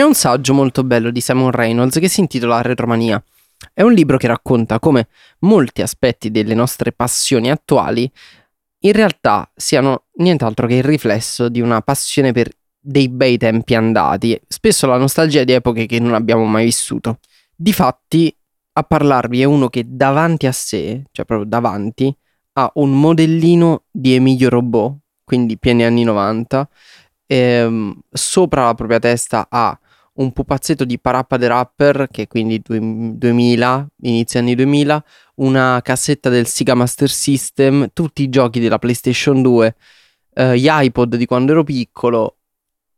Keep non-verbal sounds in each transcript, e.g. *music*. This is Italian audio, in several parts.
C'è un saggio molto bello di Simon Reynolds che si intitola Retromania. È un libro che racconta come molti aspetti delle nostre passioni attuali in realtà siano nient'altro che il riflesso di una passione per dei bei tempi andati, spesso la nostalgia di epoche che non abbiamo mai vissuto. Difatti, a parlarvi è uno che davanti a sé, cioè proprio davanti, ha un modellino di Emilio Robot, quindi pieni anni 90, ehm, sopra la propria testa ha un pupazzetto di Parappa the Rapper, che quindi 2000, inizio anni 2000, una cassetta del Sega Master System, tutti i giochi della PlayStation 2, eh, gli iPod di quando ero piccolo,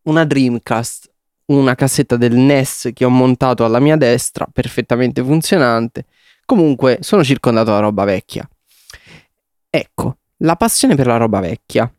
una Dreamcast, una cassetta del NES che ho montato alla mia destra, perfettamente funzionante. Comunque sono circondato da roba vecchia. Ecco, la passione per la roba vecchia.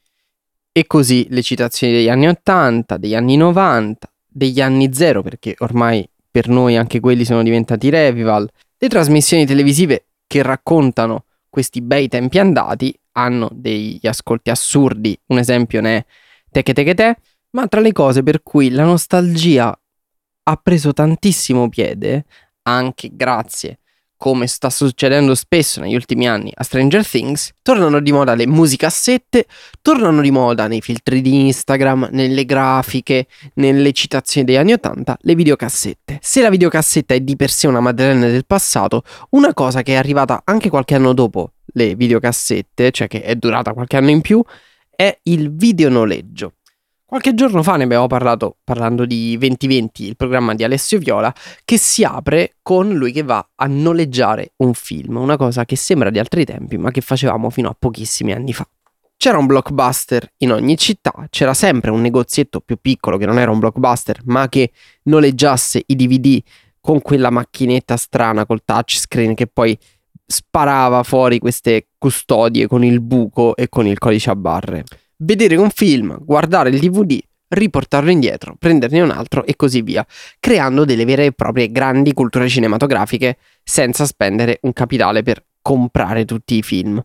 E così le citazioni degli anni 80, degli anni 90, degli anni zero, perché ormai per noi anche quelli sono diventati revival. Le trasmissioni televisive che raccontano questi bei tempi andati hanno degli ascolti assurdi. Un esempio ne è Teche Teche Te, ma tra le cose per cui la nostalgia ha preso tantissimo piede, anche grazie come sta succedendo spesso negli ultimi anni a Stranger Things, tornano di moda le musicassette, tornano di moda nei filtri di Instagram, nelle grafiche, nelle citazioni degli anni 80, le videocassette. Se la videocassetta è di per sé una madrelena del passato, una cosa che è arrivata anche qualche anno dopo le videocassette, cioè che è durata qualche anno in più, è il videonoleggio. Qualche giorno fa ne abbiamo parlato parlando di 2020, il programma di Alessio Viola, che si apre con lui che va a noleggiare un film, una cosa che sembra di altri tempi, ma che facevamo fino a pochissimi anni fa. C'era un blockbuster in ogni città, c'era sempre un negozietto più piccolo che non era un blockbuster, ma che noleggiasse i DVD con quella macchinetta strana col touchscreen che poi sparava fuori queste custodie con il buco e con il codice a barre vedere un film, guardare il DVD, riportarlo indietro, prenderne un altro e così via, creando delle vere e proprie grandi culture cinematografiche senza spendere un capitale per comprare tutti i film.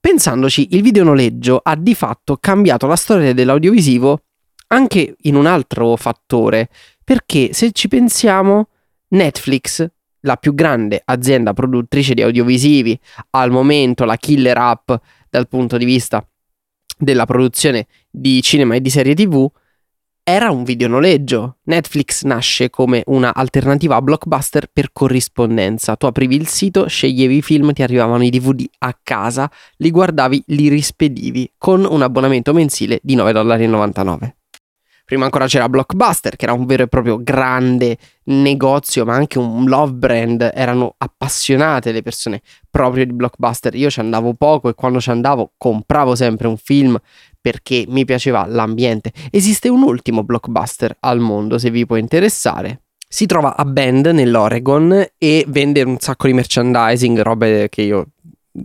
Pensandoci, il videonoleggio ha di fatto cambiato la storia dell'audiovisivo anche in un altro fattore, perché se ci pensiamo, Netflix, la più grande azienda produttrice di audiovisivi, al momento la killer app dal punto di vista della produzione di cinema e di serie tv era un videonoleggio. Netflix nasce come una alternativa a blockbuster per corrispondenza. Tu aprivi il sito, sceglievi i film, ti arrivavano i DVD a casa, li guardavi, li rispedivi con un abbonamento mensile di 9,99$. Prima ancora c'era Blockbuster, che era un vero e proprio grande negozio, ma anche un love brand. Erano appassionate le persone proprio di Blockbuster. Io ci andavo poco e quando ci andavo compravo sempre un film perché mi piaceva l'ambiente. Esiste un ultimo Blockbuster al mondo, se vi può interessare. Si trova a Bend, nell'Oregon, e vende un sacco di merchandising, robe che io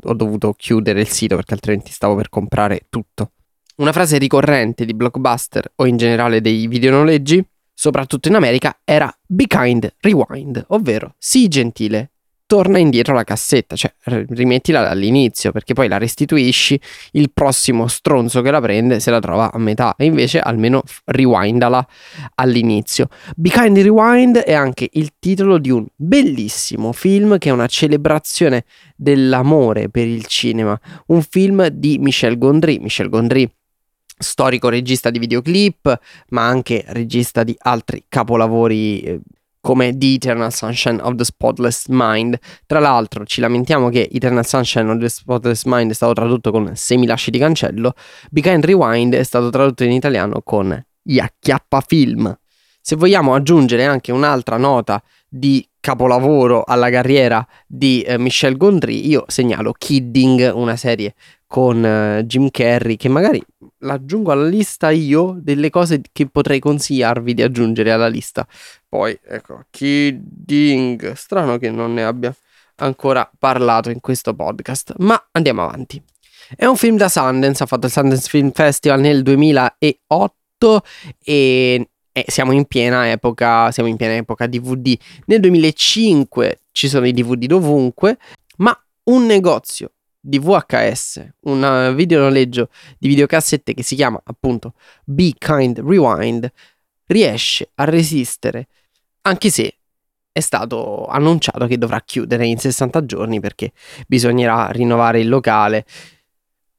ho dovuto chiudere il sito perché altrimenti stavo per comprare tutto. Una frase ricorrente di blockbuster o in generale dei videonoleggi, soprattutto in America, era Be kind, rewind, ovvero sii gentile, torna indietro la cassetta, cioè rimettila dall'inizio perché poi la restituisci, il prossimo stronzo che la prende se la trova a metà e invece almeno rewindala all'inizio. Be Kind Rewind è anche il titolo di un bellissimo film che è una celebrazione dell'amore per il cinema, un film di Michel Gondry. Michel Gondry storico regista di videoclip, ma anche regista di altri capolavori eh, come The Eternal Sunshine of the Spotless Mind. Tra l'altro ci lamentiamo che Eternal Sunshine of the Spotless Mind è stato tradotto con Se mi lasci di cancello, Behind Rewind è stato tradotto in italiano con Gli acchiappa film. Se vogliamo aggiungere anche un'altra nota di capolavoro alla carriera di eh, Michel Gondry, io segnalo Kidding, una serie con eh, Jim Carrey che magari l'aggiungo alla lista io delle cose che potrei consigliarvi di aggiungere alla lista. Poi, ecco, Kidding, strano che non ne abbia ancora parlato in questo podcast, ma andiamo avanti. È un film da Sundance, ha fatto il Sundance Film Festival nel 2008 e e siamo in piena epoca, siamo in piena epoca DVD. Nel 2005 ci sono i DVD dovunque, ma un negozio di VHS, un videonoleggio di videocassette che si chiama appunto Be Kind Rewind, riesce a resistere, anche se è stato annunciato che dovrà chiudere in 60 giorni perché bisognerà rinnovare il locale.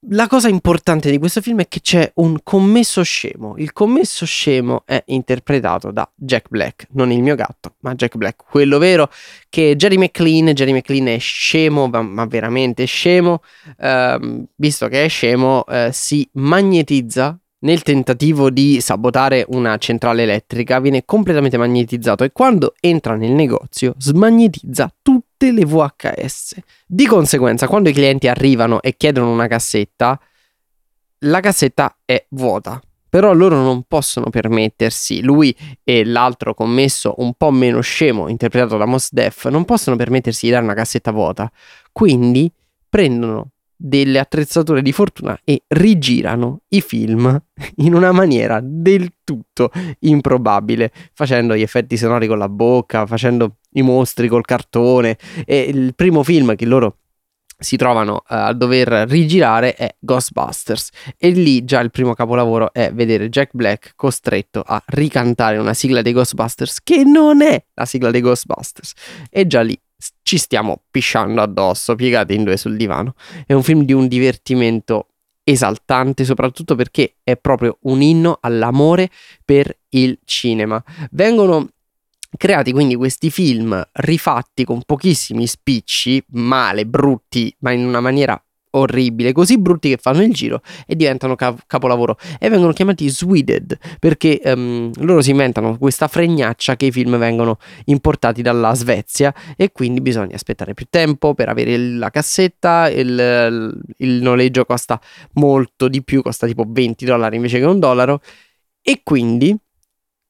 La cosa importante di questo film è che c'è un commesso scemo. Il commesso scemo è interpretato da Jack Black, non il mio gatto, ma Jack Black, quello vero che Jerry McLean, Jerry McLean è scemo, ma, veramente scemo, ehm, visto che è scemo, eh, si magnetizza nel tentativo di sabotare una centrale elettrica. Viene completamente magnetizzato e quando entra nel negozio smagnetizza tutte le VHS. Di conseguenza, quando i clienti arrivano e chiedono una cassetta, la cassetta è vuota. Però loro non possono permettersi, lui e l'altro commesso un po' meno scemo, interpretato da Mos Def, non possono permettersi di dare una cassetta vuota. Quindi prendono delle attrezzature di fortuna e rigirano i film *laughs* in una maniera del tutto improbabile, facendo gli effetti sonori con la bocca, facendo i mostri col cartone. E il primo film che loro si trovano uh, a dover rigirare è Ghostbusters e lì già il primo capolavoro è vedere Jack Black costretto a ricantare una sigla dei Ghostbusters che non è la sigla dei Ghostbusters e già lì ci stiamo pisciando addosso, piegati in due sul divano. È un film di un divertimento esaltante, soprattutto perché è proprio un inno all'amore per il cinema. Vengono creati quindi questi film rifatti con pochissimi spicci, male, brutti, ma in una maniera orribile, così brutti che fanno il giro e diventano cap- capolavoro. E vengono chiamati Sweded perché um, loro si inventano questa fregnaccia che i film vengono importati dalla Svezia e quindi bisogna aspettare più tempo per avere la cassetta, il, il noleggio costa molto di più, costa tipo 20 dollari invece che un dollaro. E quindi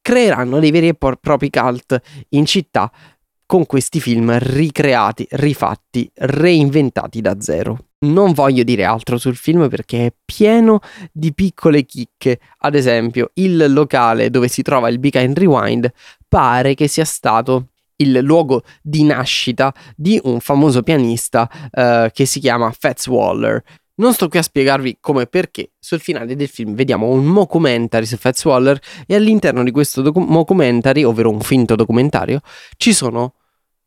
creeranno dei veri e propri cult in città con questi film ricreati, rifatti, reinventati da zero. Non voglio dire altro sul film perché è pieno di piccole chicche. Ad esempio, il locale dove si trova il Kind Rewind pare che sia stato il luogo di nascita di un famoso pianista uh, che si chiama Fats Waller. Non sto qui a spiegarvi come e perché. Sul finale del film vediamo un mockumentary su Fats Waller e all'interno di questo docu- mockumentary, ovvero un finto documentario, ci sono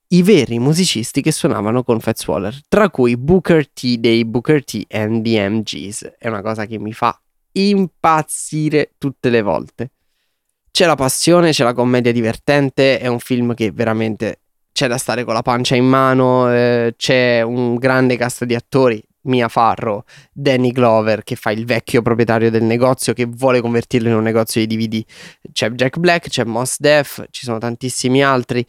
i veri musicisti che suonavano con Fats Waller, tra cui Booker T dei Booker T and the MGs. È una cosa che mi fa impazzire tutte le volte. C'è la passione, c'è la commedia divertente, è un film che veramente c'è da stare con la pancia in mano, eh, c'è un grande cast di attori, Mia Farro, Danny Glover che fa il vecchio proprietario del negozio che vuole convertirlo in un negozio di DVD, c'è Jack Black, c'è Moss Def, ci sono tantissimi altri,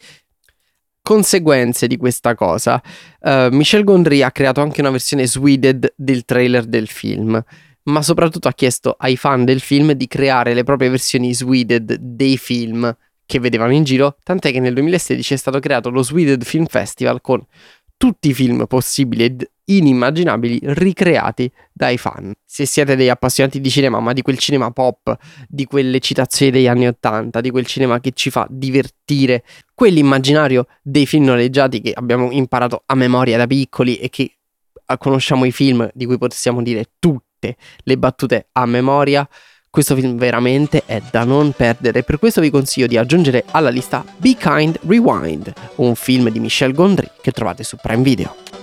conseguenze di questa cosa, uh, Michel Gondry ha creato anche una versione sweded del trailer del film, ma soprattutto ha chiesto ai fan del film di creare le proprie versioni sweded dei film che vedevano in giro, tant'è che nel 2016 è stato creato lo Sweded Film Festival con tutti i film possibili ed inimmaginabili ricreati dai fan. Se siete dei appassionati di cinema, ma di quel cinema pop, di quelle citazioni degli anni Ottanta, di quel cinema che ci fa divertire, quell'immaginario dei film noleggiati che abbiamo imparato a memoria da piccoli e che conosciamo i film di cui possiamo dire tutte le battute a memoria, questo film veramente è da non perdere, per questo vi consiglio di aggiungere alla lista Be Kind Rewind, un film di Michel Gondry che trovate su Prime Video.